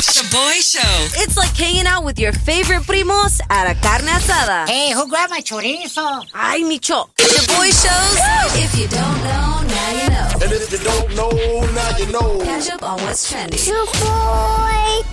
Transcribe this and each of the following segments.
Shoboy Show. It's like hanging out with your favorite primos at a carne asada. Hey, who grabbed my chorizo? Ay, Micho. Shoboy Shows. If you don't know, now you know. And if you don't know, now you know. Catch up on what's trending.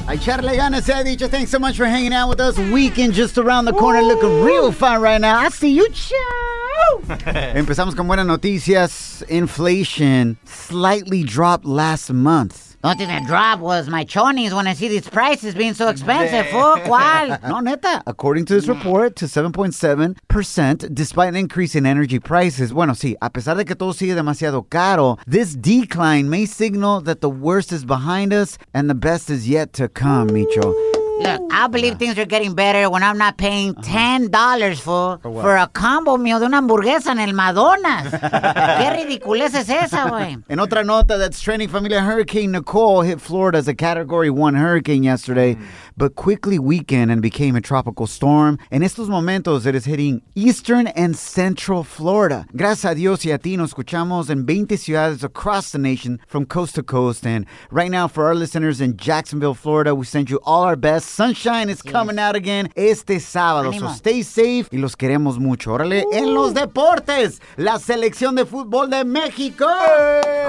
A echarle ganas, se ha dicho. Thanks so much for hanging out with us. Weekend just around the corner, looking real fun right now. I see you, Chow. Empezamos con buenas noticias. Inflation slightly dropped last month. The only thing that dropped was my chonies when I see these prices being so expensive. fool. ¿Cuál? No, neta. According to this report, to 7.7%, despite an increase in energy prices. Bueno, sí, a pesar de que todo sigue demasiado caro, this decline may signal that the worst is behind us and the best is yet to come, Micho. Look, I believe things are getting better when I'm not paying uh-huh. $10 for, what? for a combo meal de una hamburguesa en el Madonna's. ¿Qué ridiculez es esa, güey? En otra nota that's trending, familia, Hurricane Nicole hit Florida as a Category 1 hurricane yesterday, mm. but quickly weakened and became a tropical storm. En estos momentos, it is hitting eastern and central Florida. Gracias a Dios y a ti nos escuchamos en 20 ciudades across the nation from coast to coast. And right now, for our listeners in Jacksonville, Florida, we send you all our best. Sunshine is coming out again este sábado. So stay safe y los queremos mucho. Órale, en los deportes, la selección de fútbol de México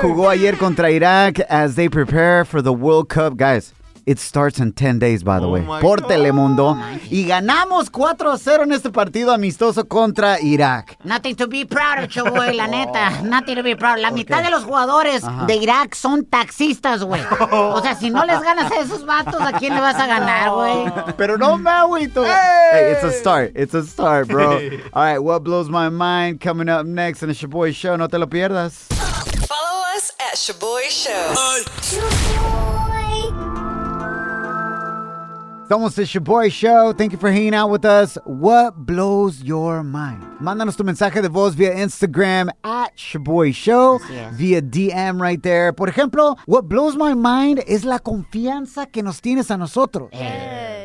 jugó ayer contra Irak as they prepare for the World Cup. Guys, it starts in 10 days, by the way. Por Telemundo. Y ganamos 4-0 en este partido amistoso contra Irak. Nothing to be proud of, güey, la neta. Nothing to be proud. La mitad de los jugadores de Irak son taxistas, güey. O sea, si no les ganas a esos vatos, ¿a quién le vas a ganar, güey? Pero no me agüito. Hey, it's a start. It's a start, bro. All right, what blows my mind coming up next in the Shaboy Show. No te lo pierdas. Follow us at Shaboy Show. Somos the Shaboy Show. Thank you for hanging out with us. What blows your mind? Mándanos tu mensaje de voz via Instagram at Shaboy Show, via DM right there. Por ejemplo, what blows my mind es la confianza que nos tienes a nosotros.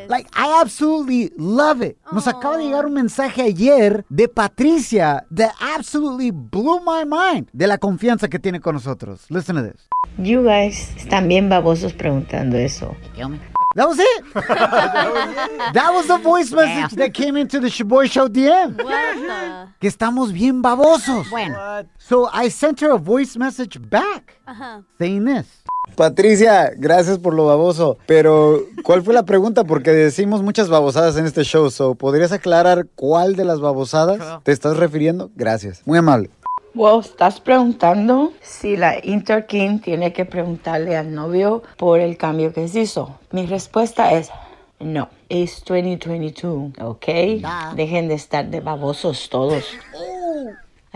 Like, I absolutely love it. Nos acaba de llegar un mensaje ayer de Patricia that absolutely blew my mind de la confianza que tiene con nosotros. Listen to this. You guys están bien babosos preguntando eso. That was it. that was the voice message that came into the Shaboy Show DM. Que estamos bien babosos. Bueno. So I sent her a voice message back saying this. Patricia, gracias por lo baboso. Pero, ¿cuál fue la pregunta? Porque decimos muchas babosadas en este show. So, ¿podrías aclarar cuál de las babosadas te estás refiriendo? Gracias. Muy amable. Wow, estás preguntando si la Interking tiene que preguntarle al novio por el cambio que se hizo. Mi respuesta es no. Es 2022, ¿ok? Da. Dejen de estar de babosos todos.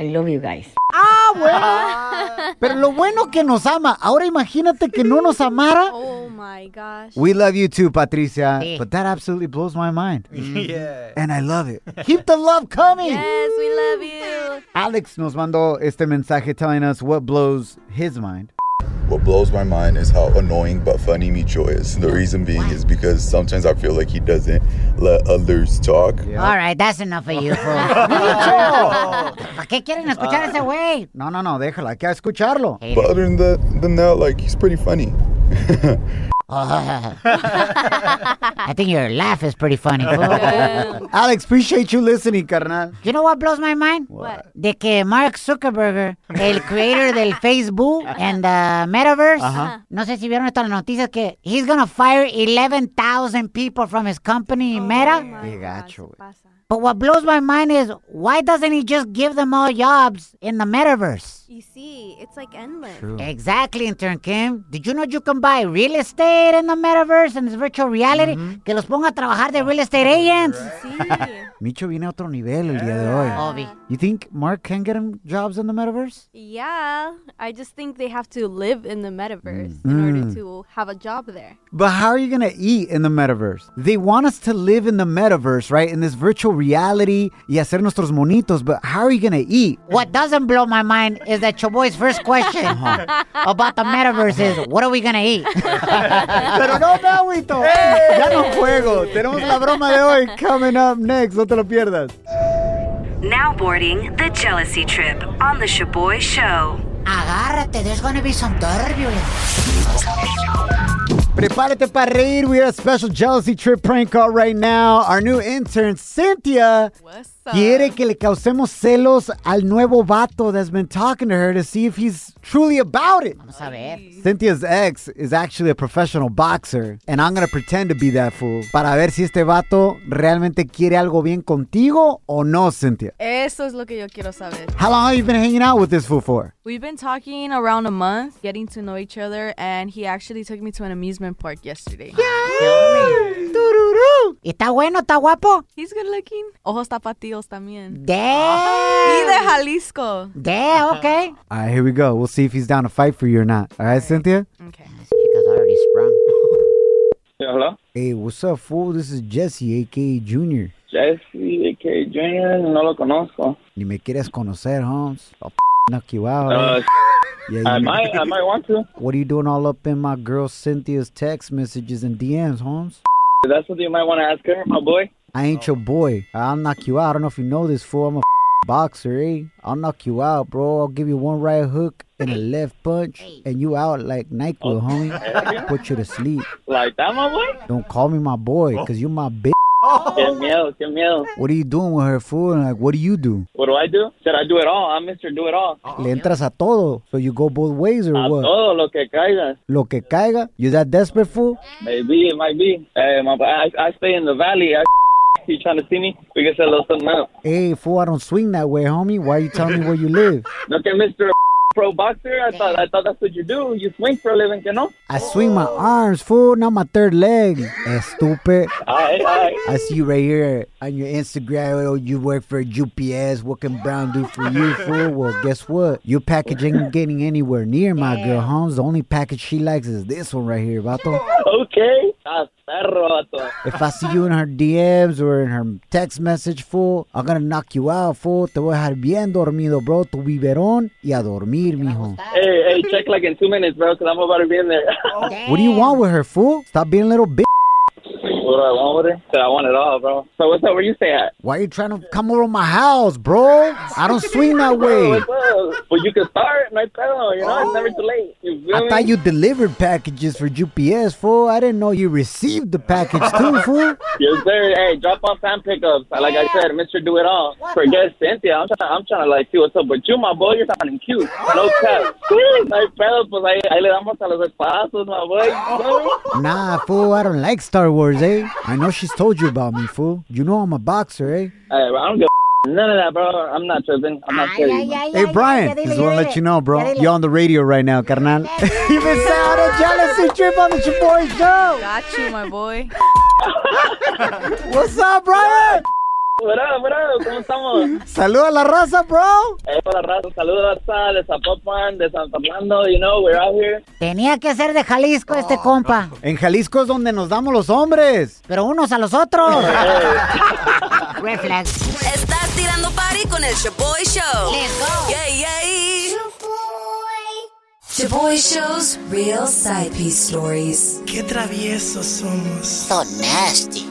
I love you guys. Ah, bueno. Pero lo bueno que nos ama. Ahora imagínate que no nos amara. Oh my gosh. We love you too, Patricia. Sí. But that absolutely blows my mind. yeah. And I love it. Keep the love coming. Yes, we love you. Alex nos mandó este mensaje telling us what blows his mind. What blows my mind is how annoying but funny Micho is. The reason being is because sometimes I feel like he doesn't let others talk. All right, that's enough of you, fool. ¿Para qué quieren escuchar a ese ah. güey? No, no, no, déjala, hay que escucharlo. But other than that, than that, like he's pretty funny. I think your laugh is pretty funny, fool. Alex, appreciate you listening, carnal. You know what blows my mind? What? De que Mark Zuckerberg, el creator del Facebook and the Metaverse, uh-huh. no sé si vieron estas noticias que he's gonna fire 11,000 people from his company Meta. My Qué gacho, güey. But what blows my mind is why doesn't he just give them all jobs in the Metaverse? You see, it's like endless. True. Exactly, intern Kim. Did you know you can buy real estate in the metaverse and this virtual reality? Mm-hmm. Que los ponga a trabajar de real estate agents. Sí. Micho viene a otro nivel el día de hoy. Obi. You think Mark can get him jobs in the metaverse? yeah, I just think they have to live in the metaverse in mm. order mm. to have a job there. But how are you going to eat in the metaverse? They want us to live in the metaverse, right? In this virtual reality y hacer nuestros monitos, but how are you going to eat? What doesn't blow my mind is that Shoboy's first question uh-huh. about the metaverse is, what are we gonna eat? Pero no me agüito. Ya no juego. Tenemos la broma de hoy coming up next. No te lo pierdas. Now boarding the jealousy trip on the Shoboy Show. Agárrate, there's gonna be some turbulence. Prepárate para reír. We have a special jealousy trip prank call right now. Our new intern, Cynthia, What's quiere que le causemos celos al nuevo vato that's been talking to her to see if he's truly about it. Vamos a ver. Cynthia's ex is actually a professional boxer, and I'm gonna pretend to be that fool para ver si este vato realmente quiere algo bien contigo o no, Cynthia. Eso es lo que yo quiero saber. How long have you been hanging out with this fool for? We've been talking around a month, getting to know each other, and he actually took me to an amusement park yesterday. Tururú. ¿Y está bueno? ¿Está guapo? He's good looking. Ojos tapatíos también. Y Damn. de Jalisco. Damn, okay. All right, here we go. We'll see if he's down to fight for you or not. All right, Cynthia? Okay. This chica's already sprung. Yeah, hello? Hey, what's up, fool? This is Jesse, aka Junior. Jesse K. Jr., no lo conozco. Ni me quieres conocer, Holmes. I'll knock you out. Uh? Yeah, I might, I might want to. What are you doing all up in my girl Cynthia's text messages and DMs, Holmes? That's something you might want to ask her, my boy. I ain't your boy. I'll knock you out. I don't know if you know this, fool. I'm a boxer, eh? I'll knock you out, bro. I'll give you one right hook and a left punch, and you out like NyQuil, homie. Put you to sleep. Like that, my boy? Don't call me my boy, because you're my bitch. Qué miedo, qué miedo. What are you doing with her, fool? And like, what do you do? What do I do? Said I do it all. I'm Mr. Do It All. Le entras a todo. So you go both ways or A what? todo lo que caiga. Lo que caiga? You that desperate, fool? Maybe, it might be. Hey, my boy, I, I stay in the valley. I, you trying to see me? We can settle something up. Hey, fool, I don't swing that way, homie. Why you telling me where you live? Look at Mr. Pro Boxer. I thought, I thought that's what you do. You swing for a living, you know? I swing my arms, fool, not my third leg. Stupid. Alright, alright. I see you right here on your Instagram. Oh, you work for UPS. What can Brown do for you, fool? Well, guess what? Your package ain't getting anywhere near my girl, Holmes. The only package she likes is this one right here, vato. Okay. Ah, perro, vato. If I see you in her DMs or in her text message, fool, I'm gonna knock you out, fool. Te voy a dejar bien dormido, bro. Tu biberón y a dormir, mijo. Hey, hey, check like in two minutes, bro, because I'm about to be in there. What do you want with her, fool? Stop being a litlittle bitch. What do I want with her? Said I want it all, bro. So what's up? Where you stay at? Why you trying to come over my house, bro? I don't swing that way. what's up? Well, you can start. No pedo. You know, it's never too late. I me? thought you delivered packages for UPS, fool. I didn't know you received the package too, fool. Yes, sir. Hey, drop off fan pickups. Like I said, Mr. Do It All. Forget Cynthia. I'm trying, I'm trying to like see what's up with you, my boy. You're sounding cute. No cap. No pedo, pues ahí, ahí le damos a los espadazos, my boy. You feel me? Nah, fool, I don't like Star Wars, eh? I know she's told you about me, fool. You know I'm a boxer, eh? Hey, bro, I don't give a none of that, bro. I'm not tripping. I'm not kidding. Hey, Brian, just want to let you know, bro. You're on the radio right now, carnal. You've out on a jealousy trip on the Shoboy Show. Got you, my boy. What's up, Brian? What up? ¿Cómo estamos? Saluda a la raza, bro. Hey, hola, raza. Saludos a de Zapopan, de San Fernando. You know, we're out here. Tenía que ser de Jalisco este compa. En Jalisco es donde nos damos los hombres. Pero unos a los otros. Red flag. Estás tirando party con el Shaboy Show. Let's go. Yeah, yeah. Shaboy Show's real side piece stories. Qué traviesos somos. So nasty.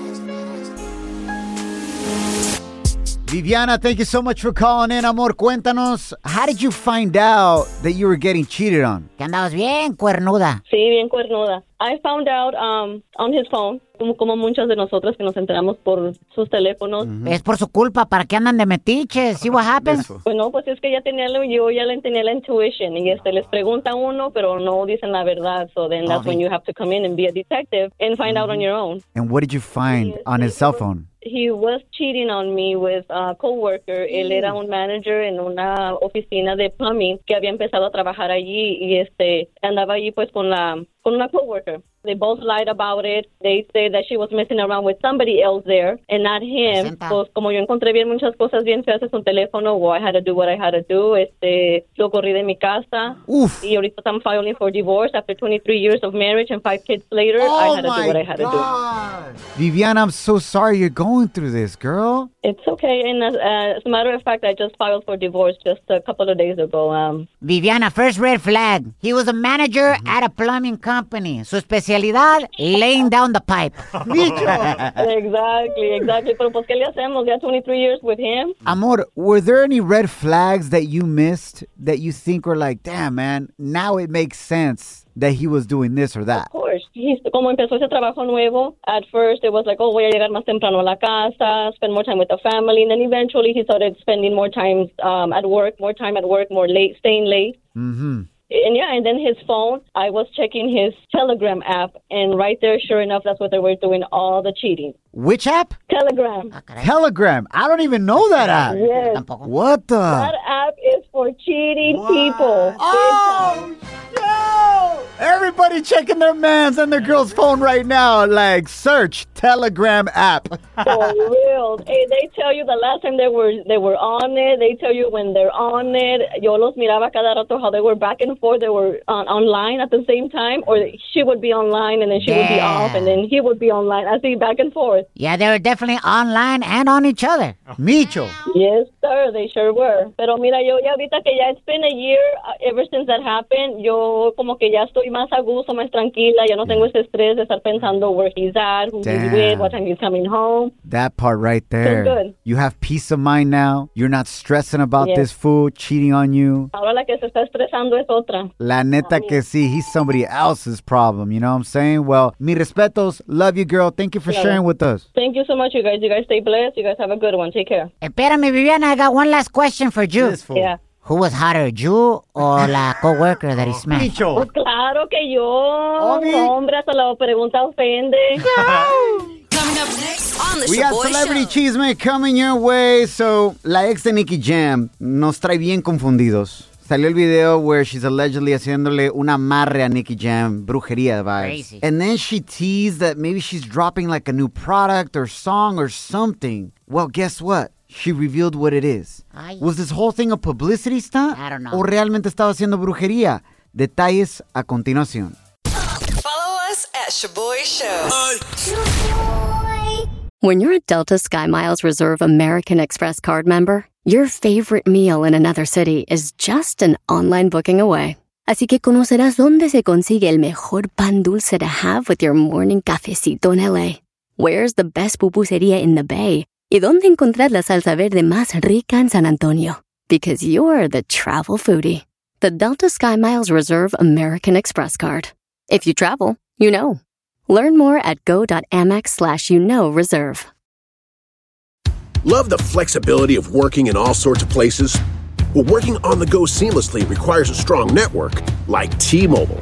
Viviana, thank you so much for calling in, amor. Cuéntanos, how did you find out that you were getting cheated on? Que andabas bien cuernuda. Sí, bien cuernuda. I found out um, on his phone, como, como muchas de nosotras que nos enteramos por sus teléfonos. Es por su culpa. ¿Para qué andan de metiches? See what happens? Bueno, pues es que ya tenía yo ya le tenía la intuition y este les pregunta uno, pero no dicen la verdad. So then that's Okay. when you have to come in and be a detective and find out on your own. And what did you find on his cell phone? He was cheating on me with a coworker. Él era un manager en una oficina de plumbing que había empezado a trabajar allí y este andaba allí pues con la con una coworker. They both lied about it. They say that she was messing around with somebody else there and not him. Pues como yo encontré bien muchas cosas bien feas en su teléfono, well, I had to do what I had to do. Este, lo corrí de mi casa. Uf. Y ahorita I'm filing for divorce after 23 years of marriage and five kids later. I had to do what I had to do. Viviana, I'm so sorry you're going through this, girl. It's okay. And as, uh, as a matter of fact, I just filed for divorce just a couple of days ago. Um, Viviana, first red flag. He was a manager at a plumbing company. Su especialidad, laying down the pipe. exactly, exactly. Pero pues, ¿qué le hacemos? Ya 23 years with him. Amor, were there any red flags that you missed that you think were like, damn, man, now it makes sense that he was doing this or that? Of course. he's, como empezó ese trabajo nuevo, at first it was like, oh, voy a llegar más temprano a la casa, spend more time with the family, and then eventually he started spending more time um, at work, more time at work, more late, staying late. Mm-hmm. And yeah, and then his phone, I was checking his Telegram app, and right there, sure enough, that's what they were doing, all the cheating. Which app? Telegram. Telegram. I don't even know that app. Yes. What the? That app is for cheating people. Oh, no! Everybody checking their man's and their girl's phone right now. Like, search Telegram app. For real. Hey, they tell you the last time they were they were on it. They tell you when they're on it. Yo los miraba cada rato how they were back and forth. They were on, online at the same time, or she would be online and then she would be off, and then he would be online. I see back and forth. Yeah, they were definitely online and on each other. Micho. Yes, sir, they sure were. Pero mira, yo ya ahorita que ya it's been a year uh, ever since that happened, yo como que ya estoy más a gusto, más tranquila, ya no tengo ese estrés de estar pensando where he's at, who Damn. He's with, what time he's coming home. That part right there. So good. You have peace of mind now. You're not stressing about Yes. this fool cheating on you. Ahora la que se está estresando es otra. La neta que sí, he's somebody else's problem. You know what I'm saying? Well, mi respetos. Love you, girl. Thank you for Claro. sharing with us. Thank you so much, you guys. You guys stay blessed. You guys have a good one. Take care. Espérame, Viviana, I got one last question for you. Yeah. Who was hotter, you or la coworker that he oh, smashed? Pues claro que yo. Hombre, hasta la pregunta ofende. Coming up next on the We got Celebrity Show. Chisme coming your way. So, la ex de Nicky Jam nos trae bien confundidos. Salió el video where she's allegedly haciéndole un amarre a Nicky Jam, brujería vibes. Crazy. And then she teased that maybe she's dropping like a new product or song or something. Well, guess what? She revealed what it is. Ay. Was this whole thing a publicity stunt? I don't know. ¿O realmente estaba haciendo brujería? Detalles a continuación. Follow us at Shoboy Show. When you're a Delta SkyMiles Reserve American Express card member, your favorite meal in another city is just an online booking away. Así que conocerás dónde se consigue el mejor pan dulce to have with your morning cafecito en LA. Where's the best pupusería in the Bay? Y dónde encontrar la salsa verde más rica en San Antonio. Because you're the travel foodie. The Delta SkyMiles Reserve American Express card. If you travel, you know. Learn more at go.amex slash you know reserve. Love the flexibility of working in all sorts of places? Well, working on the go seamlessly requires a strong network like T Mobile.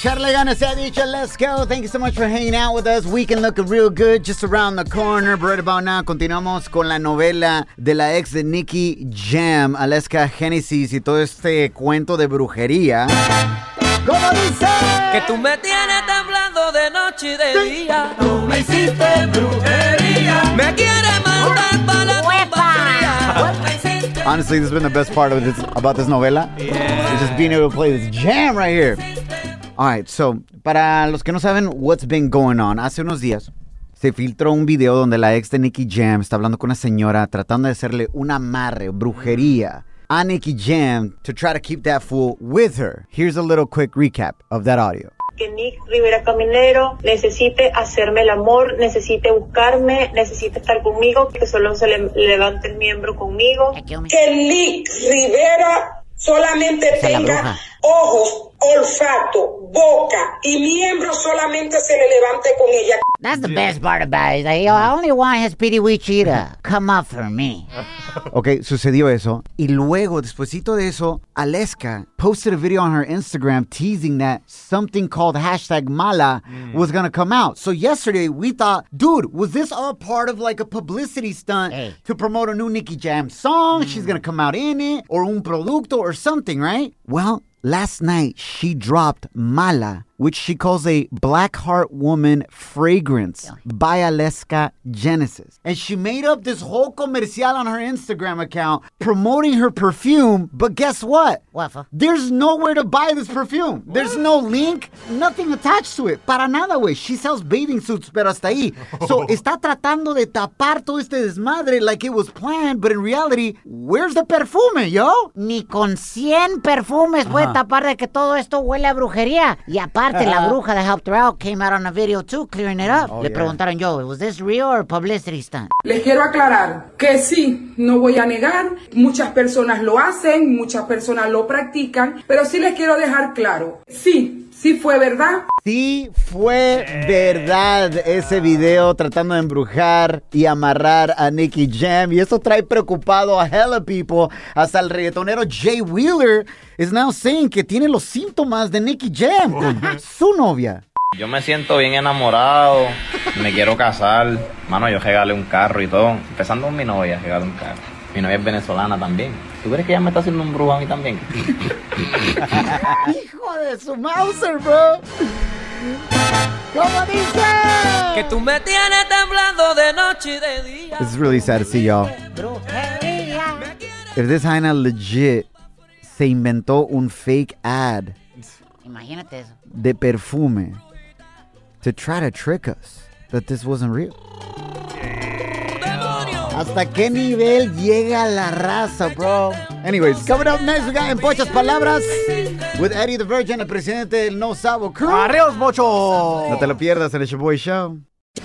echarle ganas se ha dicho. Let's go. Thank you so much for hanging out with us. Weekend looking real good just around the corner. But right about now, continuamos con la novela de la ex de Nicky Jam, Aleska Genesis y todo este cuento de brujería. ¿Cómo dice? Que tú me tienes temblando de noche y de día. Tú me hiciste brujería. Me quieres mandar para la tumba. Honestly, this has been the best part of this about this novela. Is just being able to play this jam right here. All right, so para los que no saben what's been going on, hace unos días se filtró un video donde la ex de Nicky Jam está hablando con una señora tratando de hacerle un amarre, brujería a Nicky Jam to try to keep that fool with her. Here's a little quick recap of that audio. que Nick Rivera Caminero necesite hacerme el amor, necesite buscarme, necesite estar conmigo, que solo se le levante el miembro conmigo. que Nick Rivera solamente tenga. Ojos, olfato, boca y miembro solamente se le levante con ella. That's the best part about it. He's Like, yo, I only want his piriwichi to come up for me. Ok, sucedió eso. Y luego, despuesito de eso, Aleska posted a video on her Instagram teasing that something called hashtag mala mm. was gonna come out. So yesterday, we thought, dude, was this all part of like a publicity stunt to promote a new Nicky Jam song? She's mm. gonna come out in it, or un producto, or something, right? Well, last night, she dropped mala which she calls a Black Heart Woman fragrance by Aleska Genesis. And she made up this whole comercial on her Instagram account promoting her perfume, but guess what? What? There's nowhere to buy this perfume. There's no link, nothing attached to it. Para nada, way. She sells bathing suits, pero hasta ahí. So está tratando de tapar todo este desmadre like it was planned, but in reality, where's the perfume, yo? Ni con 100 perfumes puede Ajá. tapar de que todo esto huele a brujería. Y aparte, la Ajá. bruja that helped her out came out on a video too, clearing it up. Oh, Le yeah. preguntaron yo, was this real or publicity stunt? Les quiero aclarar que sí, no voy a negar, muchas personas lo hacen, muchas personas lo practican, pero sí les quiero dejar claro, sí, sí fue verdad. Sí fue verdad ese video tratando de embrujar y amarrar a Nicky Jam. Y eso trae preocupado a hella people. Hasta el reggaetonero Jay Wheeler is now saying que tiene los síntomas de Nicky Jam con su novia. Yo me siento bien enamorado, me quiero casar. Mano, yo regalé un carro y todo. Empezando con mi novia, regalé un carro. Mi novia es venezolana también. ¿Tú crees que ella me está haciendo un brujo a mí también? Hijo de su Mauser, bro. ¿Cómo dice? Que tú me tienes temblando de noche y de día. This is really sad to see, y'all. If this Jaina legit se inventó un fake ad Imagínate eso. de perfume to try to trick us that this wasn't real. ¿Hasta qué nivel llega la raza, bro? Anyways, coming up next, we got En Pochas Palabras with Eddie the Virgin, el presidente del No Sabo Crew. ¡Arreos, Mocho! No te lo pierdas en el Shaboy Show.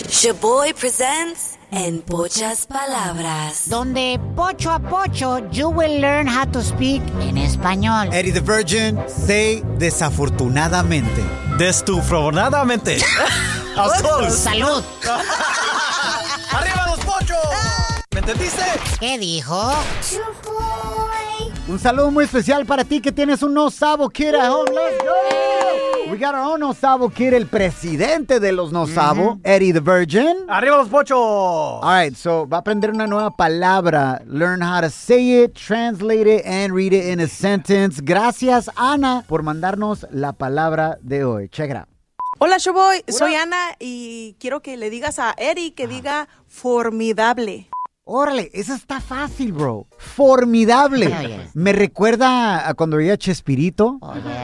Shaboy presents En Pochas Palabras. Donde pocho a pocho, you will learn how to speak en español. Eddie the Virgin, say desafortunadamente. Desafortunadamente. Salud. entendiste? ¿Qué dijo? Un saludo muy especial para ti que tienes un No Sabo Kid at home. Let's go. We got our own No Sabo Kid, el presidente de los No Sabo, Eddie the Virgin. ¡Arriba los pochos! All right, so va a aprender una nueva palabra. Learn how to say it, translate it, and read it in a sentence. Gracias, Ana, por mandarnos la palabra de hoy. Check it out. Hola, Showboy. Soy Ana y quiero que le digas a Eri que diga formidable. Órale, eso está fácil, bro. Formidable. Oh. Me recuerda a cuando veía Chespirito.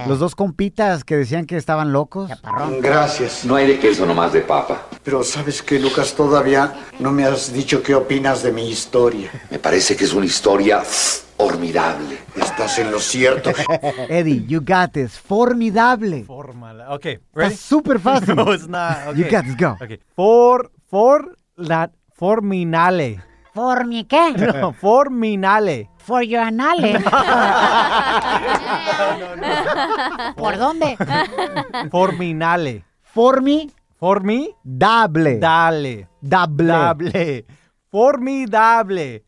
Los dos compitas que decían que estaban locos. Gracias. No hay de queso, nomás de papa. Pero sabes que, Lucas, todavía no me has dicho qué opinas de mi historia. Me parece que es una historia formidable. Estás en lo cierto. Eddie, you got this. Formidable. Okay, Está ready? súper fácil. No, it's not. Okay. You got this, go. Okay. For, for, la, forminale. ¿For mi qué? No, forminale. For your anale. ¿Por dónde? Forminale. Formi. Formi. Dable. Dale. Dable. Dable. Formidable.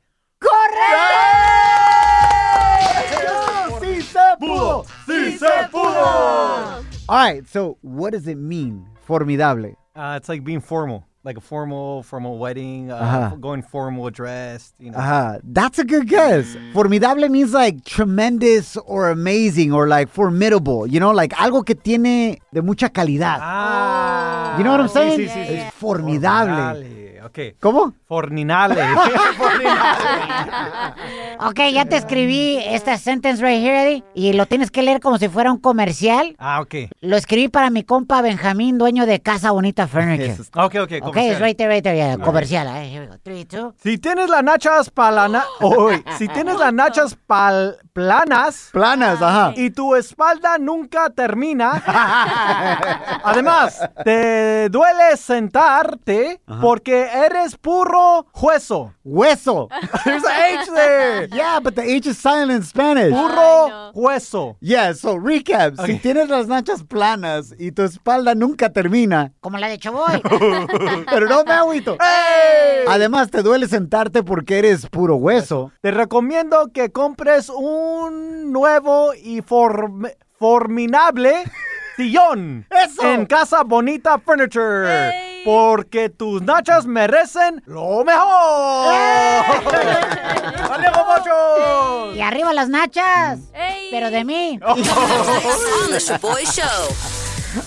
¡Sí se pudo! ¡Sí se pudo! All right, so what does it mean? Formidable. Uh, it's like being formal, like a formal, formal wedding, uh, Ajá. going formal dressed. You know. Uh-huh. That's a good guess. Formidable means like tremendous or amazing or like formidable, you know, like algo que tiene de mucha calidad. Ah, You know what I'm saying? sí, sí, sí. Formidable. Formidable, ¿Cómo? Forninale. Ok, ya te escribí esta sentence right here, Eddie, y lo tienes que leer como si fuera un comercial. ah, okay. Lo escribí para mi compa Benjamín, dueño de Casa Bonita Furniture. Okay, okay. Ok, comercial. it's right there, right there, yeah, comercial. eh, here we go. Three, two. Si tienes las nachas palana, Uy, si tienes las nachas pal- planas, planas, ajá, y tu espalda nunca termina, además te duele sentarte porque eres puro hueso. Hueso. There's an H there. Yeah, but the H is silent in Spanish. Puro hueso. Yeah, so recap. Si tienes las nachas planas y tu espalda nunca termina, Como la de Choboy. pero no me agüito. ¡Ey! Además, te duele sentarte porque eres puro hueso. Te recomiendo que compres un nuevo y form- formidable sillón ¡Eso! en Casa Bonita Furniture. Porque tus nachas merecen lo mejor. ¡Alejo muchos! Y arriba las nachas. Pero de mí. On the Shaboy Show.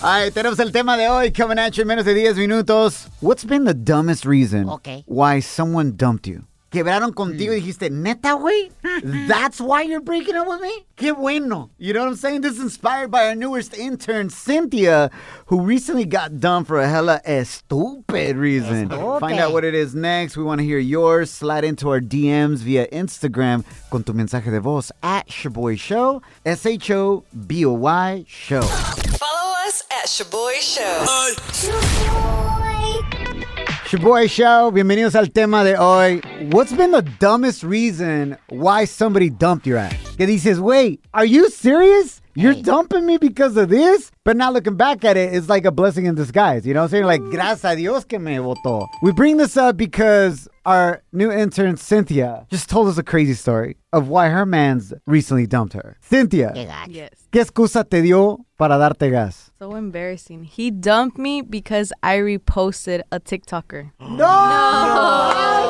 Ay, tenemos el tema de hoy coming at you en menos de 10 minutos. What's been the dumbest reason Okay. why someone dumped you? Quebraron contigo y dijiste, neta, güey? That's why you're breaking up with me? Qué bueno. You know what I'm saying? This is inspired by our newest intern, Cynthia, who recently got dumped for a hella stupid reason. Estúpido. Find out what it is next. We want to hear yours. Slide into our DMs via Instagram con tu mensaje de voz at Shoboy Show, S-H-O-B-O-Y Show. Follow us at Shoboy Show. Shoboy Show, bienvenidos al tema de hoy. What's been the dumbest reason why somebody dumped your ass? Que dices, wait, are you serious? You're dumping me because of this? But now looking back at it, it's like a blessing in disguise. You know what I'm saying? Like, gracias a Dios que me votó. We bring this up because our new intern, Cynthia, just told us a crazy story of why her man's recently dumped her. Cynthia, Yes. ¿qué excusa te dio para darte gas? So embarrassing. He dumped me because I reposted a TikToker. That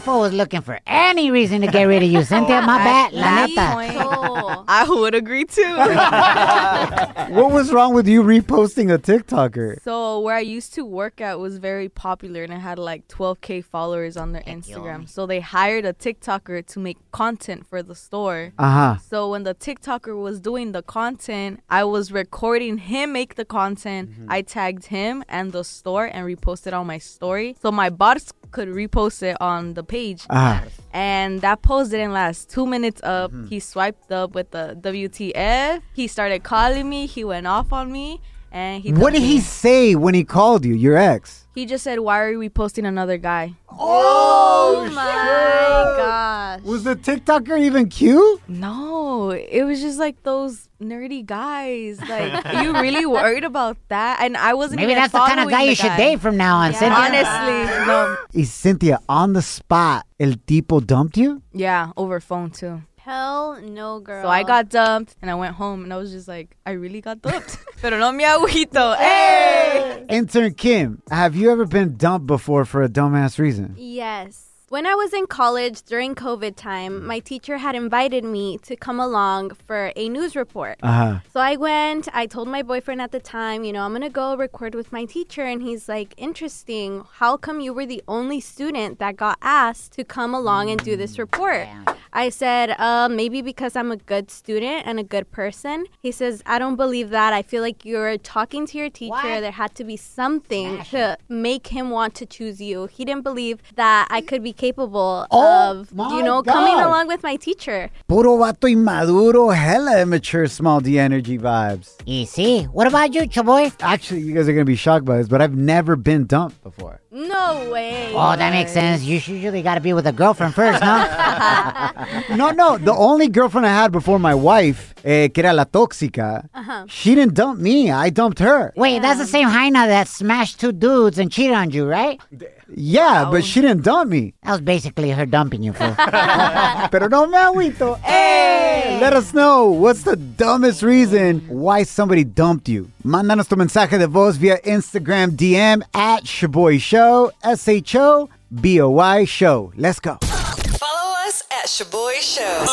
fool was looking for any reason to get rid of you, Cynthia. My bad, la At neta. I would agree too. What was wrong with you reposting a TikToker? So where I used to work at was very popular and it had like 12k followers on their Instagram. So they hired a TikToker to make content for the store. Uh-huh. So when the TikToker was doing the content, I was recording him make the content. I tagged him and the store and reposted on my story. So my bots could repost it on the page. Ah. And that post didn't last. Two minutes up, he swiped up with the WTF. He started calling me. He went off on me. And he What dumped did he say when he called you, your ex? He just said, "Why are we posting another guy?" Oh, oh my gosh! Was the TikToker even cute? No, it was just like those nerdy guys. Like, are you really worried about that? And I wasn't. Maybe even that's the kind of guy the you should date from now on, Cynthia. Honestly, no. Y Cynthia, on the spot, el tipo dumped you? Yeah, over phone too. Hell no, girl. So I got dumped, and I went home, and I was just like, I really got dumped. Pero no mi agüito. Hey! Intern Kim, have you ever been dumped before for a dumbass reason? Yes. When I was in college during COVID time, my teacher had invited me to come along for a news report. Uh-huh. So I went, I told my boyfriend at the time, you know, I'm going to go record with my teacher. And he's like, interesting. How come you were the only student that got asked to come along and do this report? I said, uh, maybe because I'm a good student and a good person. He says, I don't believe that. I feel like you're talking to your teacher. There had to be something to make him want to choose you. He didn't believe that I could be capable Oh, of, you know, coming along with my teacher. Puro vato inmaduro, hella immature small D energy vibes. Y sí. What about you, Shoboy? Actually, you guys are going to be shocked by this, but I've never been dumped before. No way. Oh, that makes sense. You usually got to be with a girlfriend first, no? No, no, the only girlfriend I had before my wife, eh, que era la tóxica, Uh-huh. she didn't dump me, I dumped her. Wait, that's the same Jaina that smashed two dudes and cheated on you, right? Yeah, but she didn't dump me. That was basically her dumping you, fool. Pero no me agüito. Hey! Let us know what's the dumbest reason why somebody dumped you. Mándanos tu mensaje de voz via Instagram DM at Shoboy Show, S H O B O Y Show. Let's go. Follow Shoboy Show.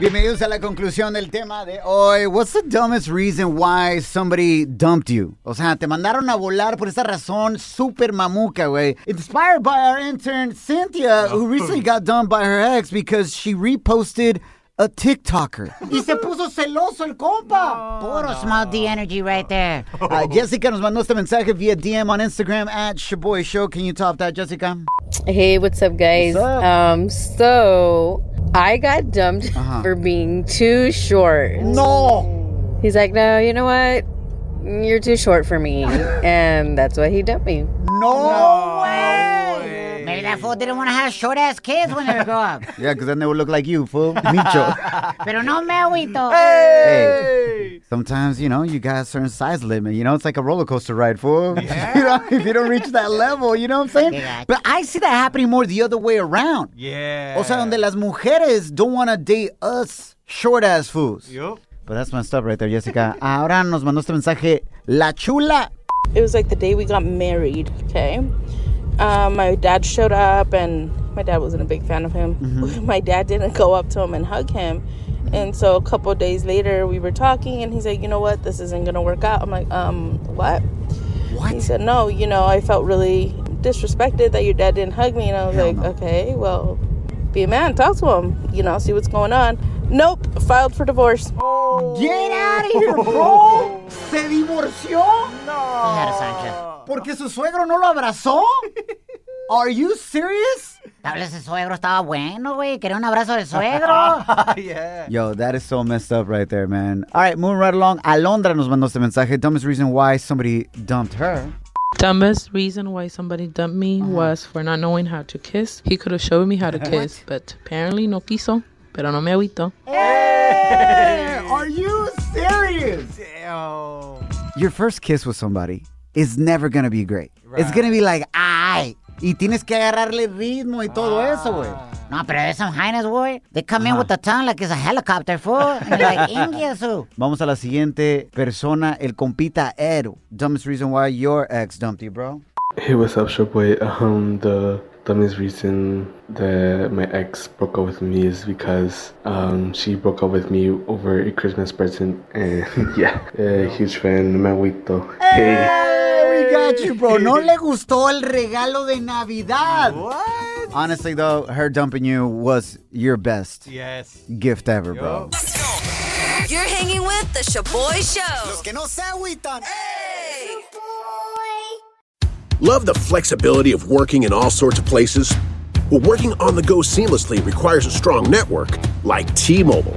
Bienvenidos a la conclusión del tema de hoy. What's the dumbest reason why somebody dumped you? O sea, te mandaron a volar por esa razón super mamuca, güey. Inspired by our intern Cynthia, who ah. recently got dumped by her ex because she reposted a TikToker. y se puso celoso el compa. Puro small D energy right there. Uh, Jessica nos mandó este mensaje via DM on Instagram at Shoboy Show. Can you top that, Jessica? Hey, what's up, guys? Um, so I got dumped for being too short. No. He's like, no, you know what? You're too short for me, and that's why he dumped me. No, way. Maybe that fool didn't want to have short ass kids when they grow up. Yeah, because then they would look like you, fool. Micho. Pero no me agüito. Hey. Sometimes, you know, you got a certain size limit. You know, it's like a roller coaster ride, fool. you know, if you don't reach that level, you know what I'm saying? Yeah. But I see that happening more the other way around. Yeah. O sea, donde las mujeres don't want to date us short ass fools. Yup. But that's my up right there, Jessica. Ahora nos mandó este mensaje La Chula. It was like the day we got married, okay? Um, my dad showed up, and my dad wasn't a big fan of him. Mm-hmm. My dad didn't go up to him and hug him. And so a couple of days later, we were talking, and he's like, "You know what? This isn't gonna work out." I'm like, "Um, what?" What? He said, "No, you know, I felt really disrespected that your dad didn't hug me," and I was like, "Okay, well, be a man, talk to him, you know, see what's going on." Nope, filed for divorce. Oh. Get out of here, bro. ¿Se divorció? Fíjate, Sánchez. ¿Porque su suegro no lo abrazó? Are you serious? Tal vez ese suegro estaba bueno, güey. Quería un abrazo del suegro. yeah. Yo, that is so messed up right there, man. All right, moving right along. Alondra nos mandó este mensaje. Dumbest reason why somebody dumped her. Dumbest reason why somebody dumped me uh-huh. was for not knowing how to kiss. He could have showed me how to kiss, but apparently no quiso. Pero no me agüito. Hey, are you serious? Yo. Your first kiss with somebody is never gonna be great. It's gonna be like, ay. Y tienes que agarrarle ritmo y todo eso, güey. No, pero there's some highness, boy. They come in with the tongue like it's a helicopter, fool. And you're like, Ingiesu. Vamos a la siguiente persona, el compita Ed. Dumbest reason why your ex dumped you, bro. Hey, what's up, Showboy? Um, the dumbest reason that my ex broke up with me is because um, she broke up with me over a Christmas present, and yeah, a huge fan, Maguito. Hey. Hey, we got you, bro. No le gustó el regalo de Navidad. What? Honestly, though, her dumping you was your best Yes. gift ever, bro. You're hanging with the Shoboy Show. Los que no se agüitan. Love the flexibility of working in all sorts of places? Well, working on the go seamlessly requires a strong network like T Mobile.